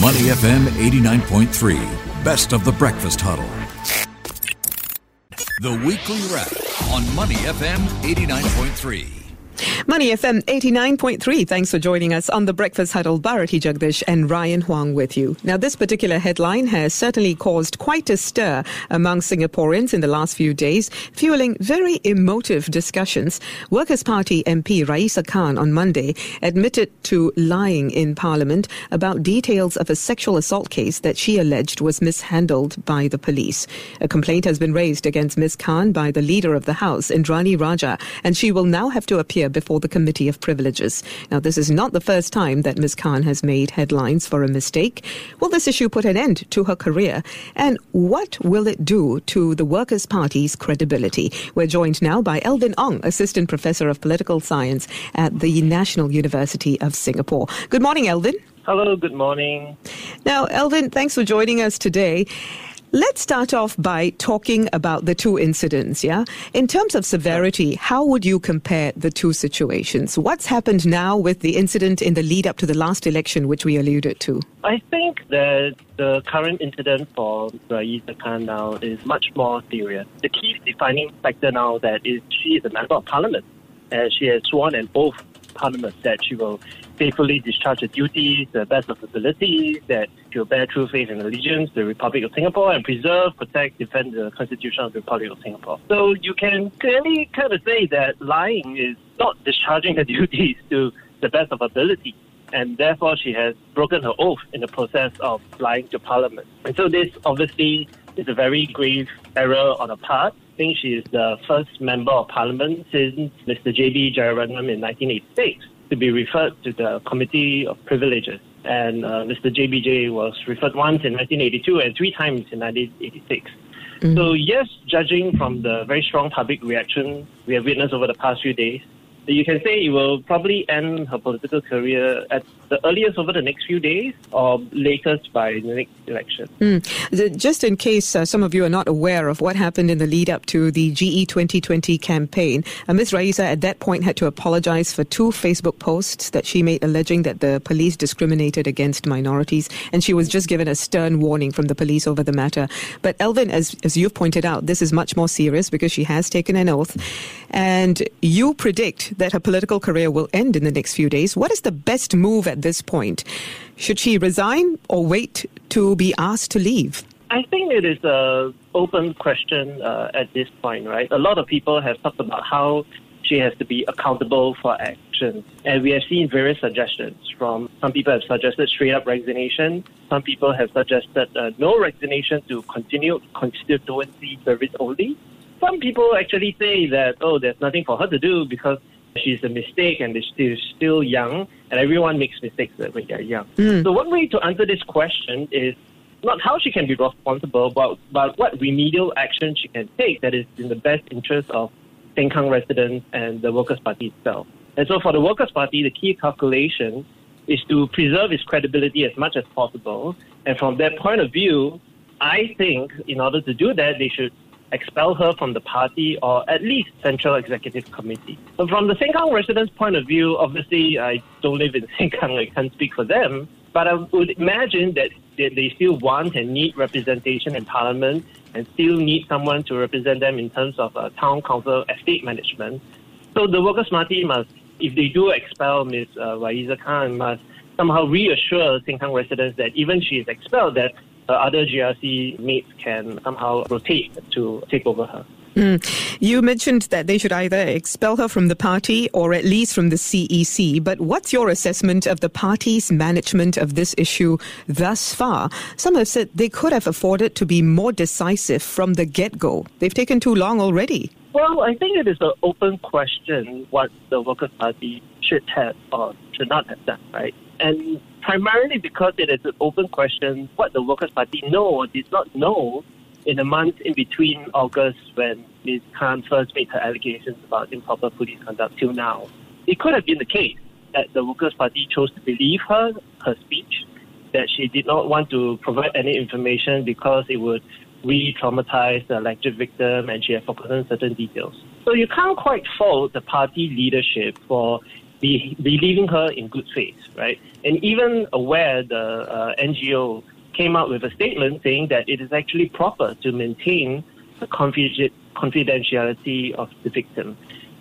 Money FM 89.3, best of the breakfast huddle. The weekly wrap on Money FM 89.3. Money FM 89.3. Thanks for joining us on the Breakfast Huddle. Bharati Jagdish and Ryan Huang with you. Now, this particular headline has certainly caused quite a stir among Singaporeans in the last few days, fueling very emotive discussions. Workers' Party MP Raeesah Khan on Monday admitted to lying in Parliament about details of a sexual assault case that she alleged was mishandled by the police. A complaint has been raised against Ms. Khan by the leader of the House, Indranee Rajah, and she will now have to appear before the Committee of Privileges. Now, this is not the first time that Ms. Khan has made headlines for a mistake. Will this issue put an end to her career? And what will it do to the Workers' Party's credibility? We're joined now by Elvin Ong, Assistant Professor of Political Science at the National University of Singapore. Good morning, Elvin. Hello, good morning. Now, Elvin, thanks for joining us today. Let's start off by talking about the two incidents, yeah? In terms of severity, how would you compare the two situations? What's happened now with the incident in the lead up to the last election, which we alluded to? I think that the current incident for Raeesah Khan now is much more serious. The key defining factor now that is she is a member of parliament and she has sworn an oath Parliament that she will faithfully discharge her duties to the best of her ability, that she will bear true faith and allegiance to the Republic of Singapore and preserve, protect, defend the Constitution of the Republic of Singapore. So you can clearly kind of say that lying is not discharging her duties to the best of ability. And therefore, she has broken her oath in the process of lying to Parliament. And so, this obviously is a very grave error on her part. Think she is the first member of parliament since Mr. J.B. Jeyaretnam in 1986 to be referred to the Committee of Privileges. And uh, Mr. JBJ was referred once in 1982 and three times in 1986. Mm-hmm. So, yes, judging from the very strong public reaction we have witnessed over the past few days, you can say it will probably end her political career at the earliest over the next few days or latest by the next election. Mm. Just in case uh, some of you are not aware of what happened in the lead up to the GE 2020 campaign, uh, Ms. Raeesah at that point had to apologize for two Facebook posts that she made alleging that the police discriminated against minorities, and she was just given a stern warning from the police over the matter. But Elvin, as, as you've pointed out, this is much more serious because she has taken an oath, and you predict that her political career will end in the next few days. What is the best move at this point? Should she resign or wait to be asked to leave? I think it is a open question uh, at this point, right? A lot of people have talked about how she has to be accountable for actions. And we have seen various suggestions from some people have suggested straight up resignation. Some people have suggested uh, no resignation to continue constituency service only. Some people actually say that, oh, there's nothing for her to do because she's a mistake and she's still young, and everyone makes mistakes when they're young. Mm. So one way to answer this question is not how she can be responsible, but, but what remedial action she can take that is in the best interest of Sengkang residents and the Workers' Party itself. And so for the Workers' Party, the key calculation is to preserve its credibility as much as possible. And from that point of view, I think in order to do that, they should expel her from the party or at least Central Executive Committee. So from the Sengkang residents' point of view, obviously I don't live in Sengkang, I can't speak for them, but I would imagine that they still want and need representation in Parliament and still need someone to represent them in terms of uh, town council estate management. So the Workers' Party must, if they do expel Ms. Uh, Raeesah Khan, must somehow reassure Sengkang residents that even she is expelled, that uh, other GRC mates can somehow rotate to take over her. Mm. You mentioned that they should either expel her from the party or at least from the CEC. But what's your assessment of the party's management of this issue thus far? Some have said they could have afforded to be more decisive from the get go. They've taken too long already. Well, I think it is an open question what the Workers' Party should have or should not have done, right? And primarily because it is an open question what the Workers' Party know or did not know in the month in between August when Ms. Khan first made her allegations about improper police conduct till now. It could have been the case that the Workers' Party chose to believe her, her speech, that she did not want to provide any information because it would re-traumatize the alleged victim and she had forgotten certain details. So you can't quite fault the party leadership for be relieving her in good faith, right? And even AWARE, the uh, NGO came out with a statement saying that it is actually proper to maintain the confidentiality of the victim.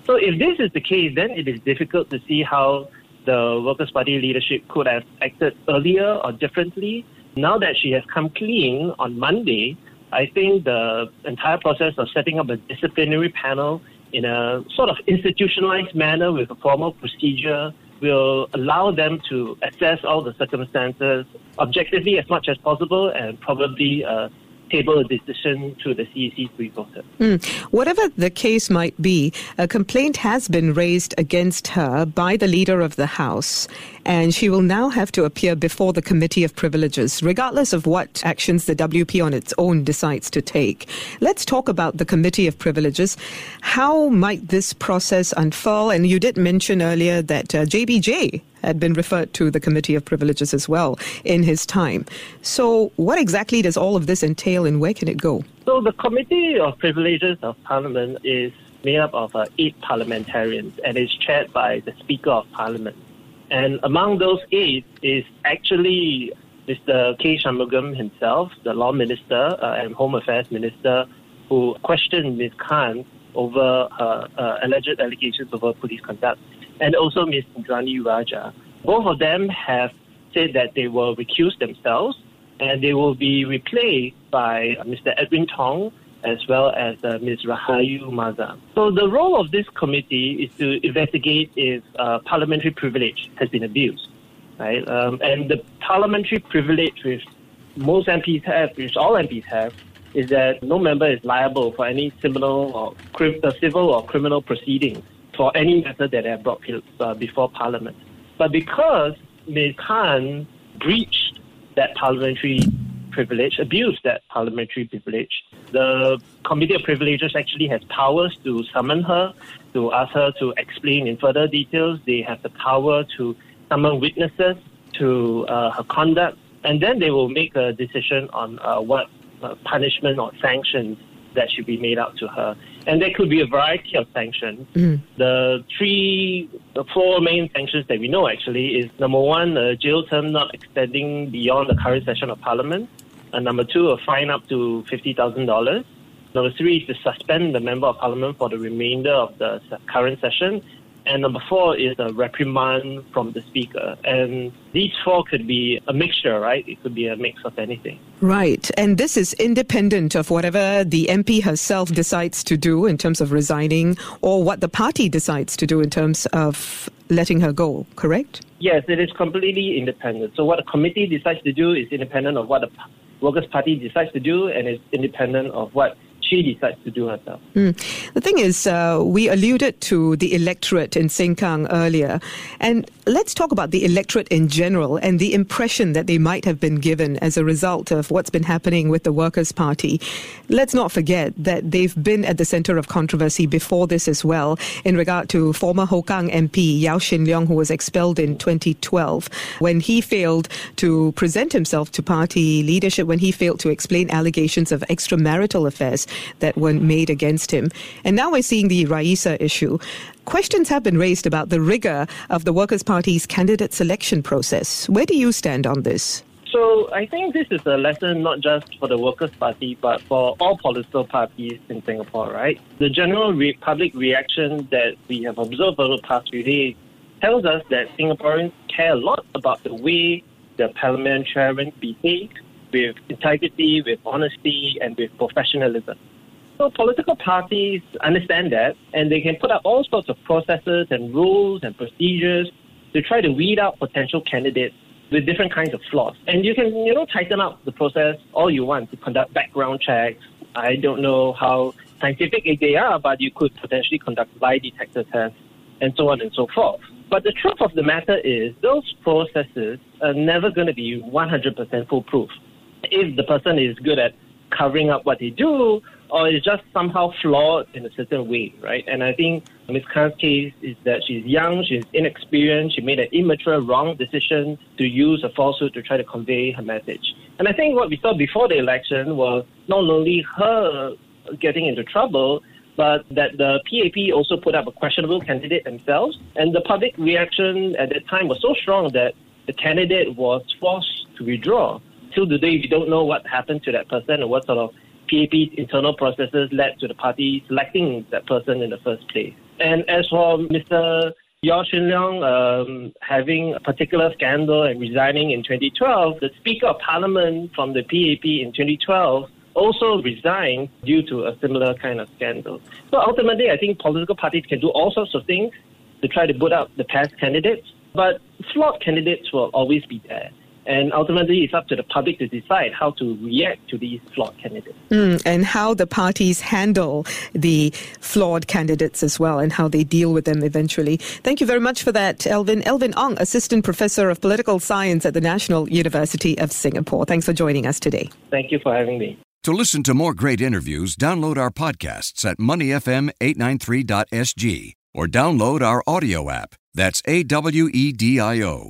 So if this is the case, then it is difficult to see how the Workers' Party leadership could have acted earlier or differently. Now that she has come clean on Monday, I think the entire process of setting up a disciplinary panel in a sort of institutionalized manner with a formal procedure will allow them to assess all the circumstances objectively as much as possible and probably uh, table a decision to the CEC voter. Mm. Whatever the case might be, a complaint has been raised against her by the leader of the House, and she will now have to appear before the Committee of Privileges, regardless of what actions the WP on its own decides to take. Let's talk about the Committee of Privileges. How might this process unfold? And you did mention earlier that uh, JBJ had been referred to the Committee of Privileges as well in his time. So, what exactly does all of this entail and where can it go? So, the Committee of Privileges of Parliament is made up of uh, eight parliamentarians and is chaired by the Speaker of Parliament. And among those eight is actually Mr. K. Shanmugam himself, the Law Minister uh, and Home Affairs Minister, who questioned Ms. Khan over her uh, alleged allegations over police conduct and also Ms. Indranee Rajah. Both of them have said that they will recuse themselves and they will be replaced by Mr. Edwin Tong as well as uh, Ms. Rahayu Mahzam. So the role of this committee is to investigate if uh, parliamentary privilege has been abused, right? Um, and the parliamentary privilege which most MPs have, which all MPs have, is that no member is liable for any or, uh, civil or criminal proceedings for any matter that they have brought uh, before Parliament. But because Ms. Khan breached that parliamentary privilege, abused that parliamentary privilege, the Committee of Privileges actually has powers to summon her, to ask her to explain in further details. They have the power to summon witnesses to uh, her conduct, and then they will make a decision on uh, what uh, punishment or sanctions that should be made out to her. And there could be a variety of sanctions. Mm. The three, the four main sanctions that we know actually is number one, a jail term not extending beyond the current session of parliament. And number two, a fine up to $50,000. Number three is to suspend the member of parliament for the remainder of the current session. And number four is a reprimand from the speaker. And these four could be a mixture, right? It could be a mix of anything. Right. And this is independent of whatever the MP herself decides to do in terms of resigning or what the party decides to do in terms of letting her go, correct? Yes, it is completely independent. So what the committee decides to do is independent of what the Workers' Party decides to do and is independent of what she decides to do herself. Mm. The thing is, uh, we alluded to the electorate in Sengkang earlier, and let's talk about the electorate in general and the impression that they might have been given as a result of what's been happening with the Workers' Party. Let's not forget that they've been at the center of controversy before this as well, in regard to former Hougang MP Yaw Shin Leong, who was expelled in 2012 when he failed to present himself to party leadership, when he failed to explain allegations of extramarital affairs that were made against him. And now we're seeing the Raeesah issue. Questions have been raised about the rigor of the Workers' Party's candidate selection process. Where do you stand on this? So I think this is a lesson not just for the Workers' Party, but for all political parties in Singapore, right? The general re- public reaction that we have observed over the past few days tells us that Singaporeans care a lot about the way the parliamentarians behave with integrity, with honesty, and with professionalism. So political parties understand that, and they can put up all sorts of processes and rules and procedures to try to weed out potential candidates with different kinds of flaws. And you can, you know, tighten up the process all you want to conduct background checks. I don't know how scientific they are, but you could potentially conduct lie detector tests and so on and so forth. But the truth of the matter is, those processes are never going to be 100% foolproof if the person is good at covering up what they do or is just somehow flawed in a certain way, right? And I think Ms. Khan's case is that she's young, she's inexperienced, she made an immature, wrong decision to use a falsehood to try to convey her message. And I think what we saw before the election was not only her getting into trouble, but that the PAP also put up a questionable candidate themselves. And the public reaction at that time was so strong that the candidate was forced to withdraw. Till today, we don't know what happened to that person or what sort of PAP internal processes led to the party selecting that person in the first place. And as for Mr. Yaw Chun Leong um, having a particular scandal and resigning in 2012, the Speaker of Parliament from the PAP in 2012 also resigned due to a similar kind of scandal. So ultimately, I think political parties can do all sorts of things to try to put up the past candidates, but flawed candidates will always be there. And ultimately, it's up to the public to decide how to react to these flawed candidates. Mm, and how the parties handle the flawed candidates as well and how they deal with them eventually. Thank you very much for that, Elvin. Elvin Ong, Assistant Professor of Political Science at the National University of Singapore. Thanks for joining us today. Thank you for having me. To listen to more great interviews, download our podcasts at moneyfm893.sg or download our audio app. That's A W E D I O.